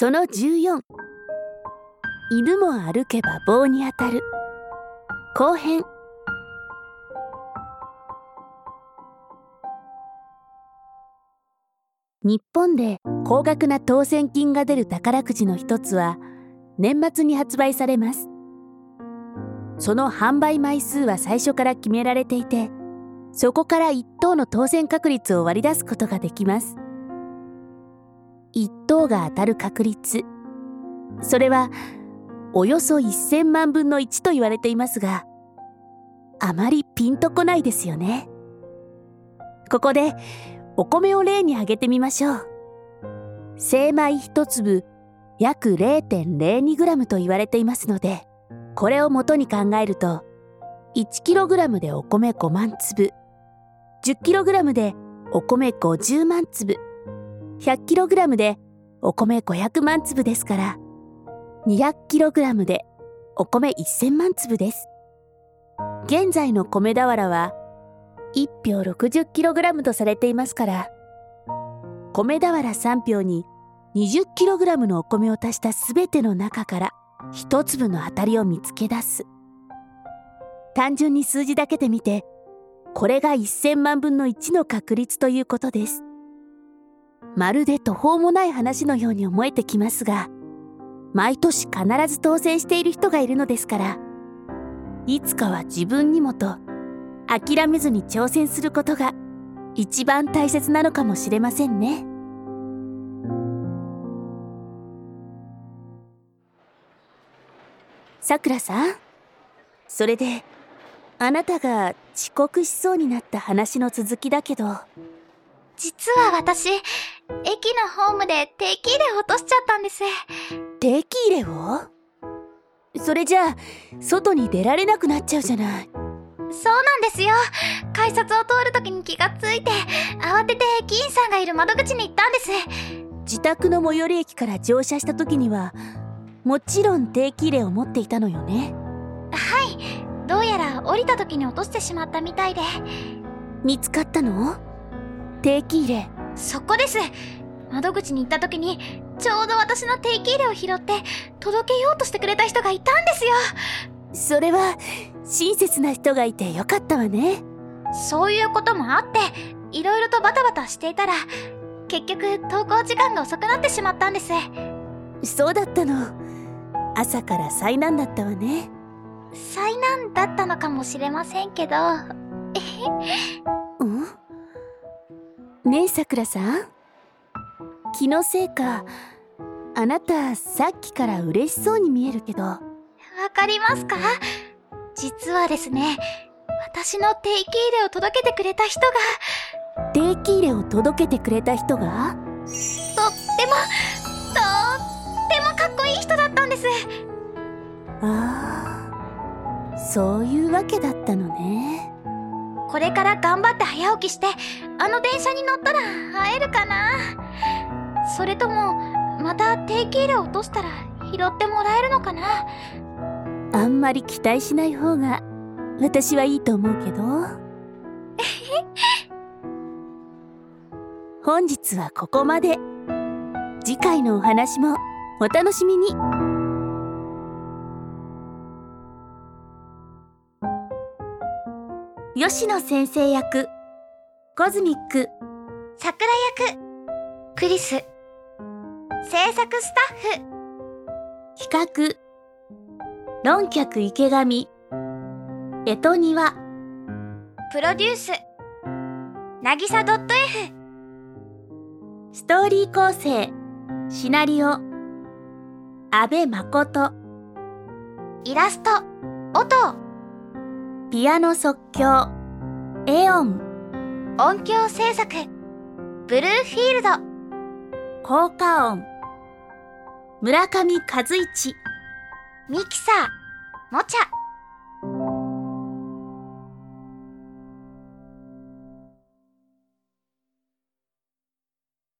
その14犬も歩けば棒に当たる。後編。日本で高額な当選金が出る宝くじの一つは年末に発売されます。その販売枚数は最初から決められていてそこから1等の当選確率を割り出すことができます。1等が当たる確率。それはおよそ1000万分の1と言われていますがあまりピンとこないですよね。ここでお米を例に挙げてみましょう。精米1粒約 0.02g と言われていますのでこれを元に考えると 1kg でお米5万粒。10kg でお米50万粒。100kg でお米500万粒ですから 200kg でお米1000万粒です。現在の米俵は1票 60kg とされていますから米俵3票に 20kg のお米を足した全ての中から一粒の当たりを見つけ出す。単純に数字だけで見てこれが1000万分の1の確率ということです。まるで途方もない話のように思えてきますが毎年必ず当選している人がいるのですからいつかは自分にもと諦めずに挑戦することが一番大切なのかもしれませんね。さくらさんそれであなたが遅刻しそうになった話の続きだけど実は私駅のホームで定期入れ落としちゃったんです。定期入れを？それじゃあ外に出られなくなっちゃうじゃない。そうなんですよ。改札を通るときに気がついて慌てて駅員さんがいる窓口に行ったんです。自宅の最寄り駅から乗車した時にはもちろん定期入れを持っていたのよね。はい。どうやら降りた時に落としてしまったみたいで。見つかったの？定期入れ。そこです。窓口に行った時にちょうど私の定期入れを拾って届けようとしてくれた人がいたんですよ。それは親切な人がいてよかったわね。そういうこともあっていろいろとバタバタしていたら結局登校時間が遅くなってしまったんです。そうだったの。朝から災難だったわね。災難だったのかもしれませんけど。うん？ねえさくらさん。気のせいかあなたさっきから嬉しそうに見えるけど。わかりますか？実はですね私の定期入れを届けてくれた人が。定期入れを届けてくれた人が？とってもとってもかっこいい人だったんです。ああそういうわけだったのねこれから頑張って早起きしてあの電車に乗ったら会えるかな？それともまた定期入れを落としたら拾ってもらえるのかな？あんまり期待しない方が私はいいと思うけど。本日はここまで。次回のお話もお楽しみに吉野先生役。コズミック。桜役。クリス。制作スタッフ。企画。論客池上。えとにわプロデュース。なぎさ .f ストーリー構成。シナリオ。安倍誠。イラスト。音ピアノ即興。エオン。音響制作。ブルーフィールド。効果音。村上和一。ミキサー。もちゃ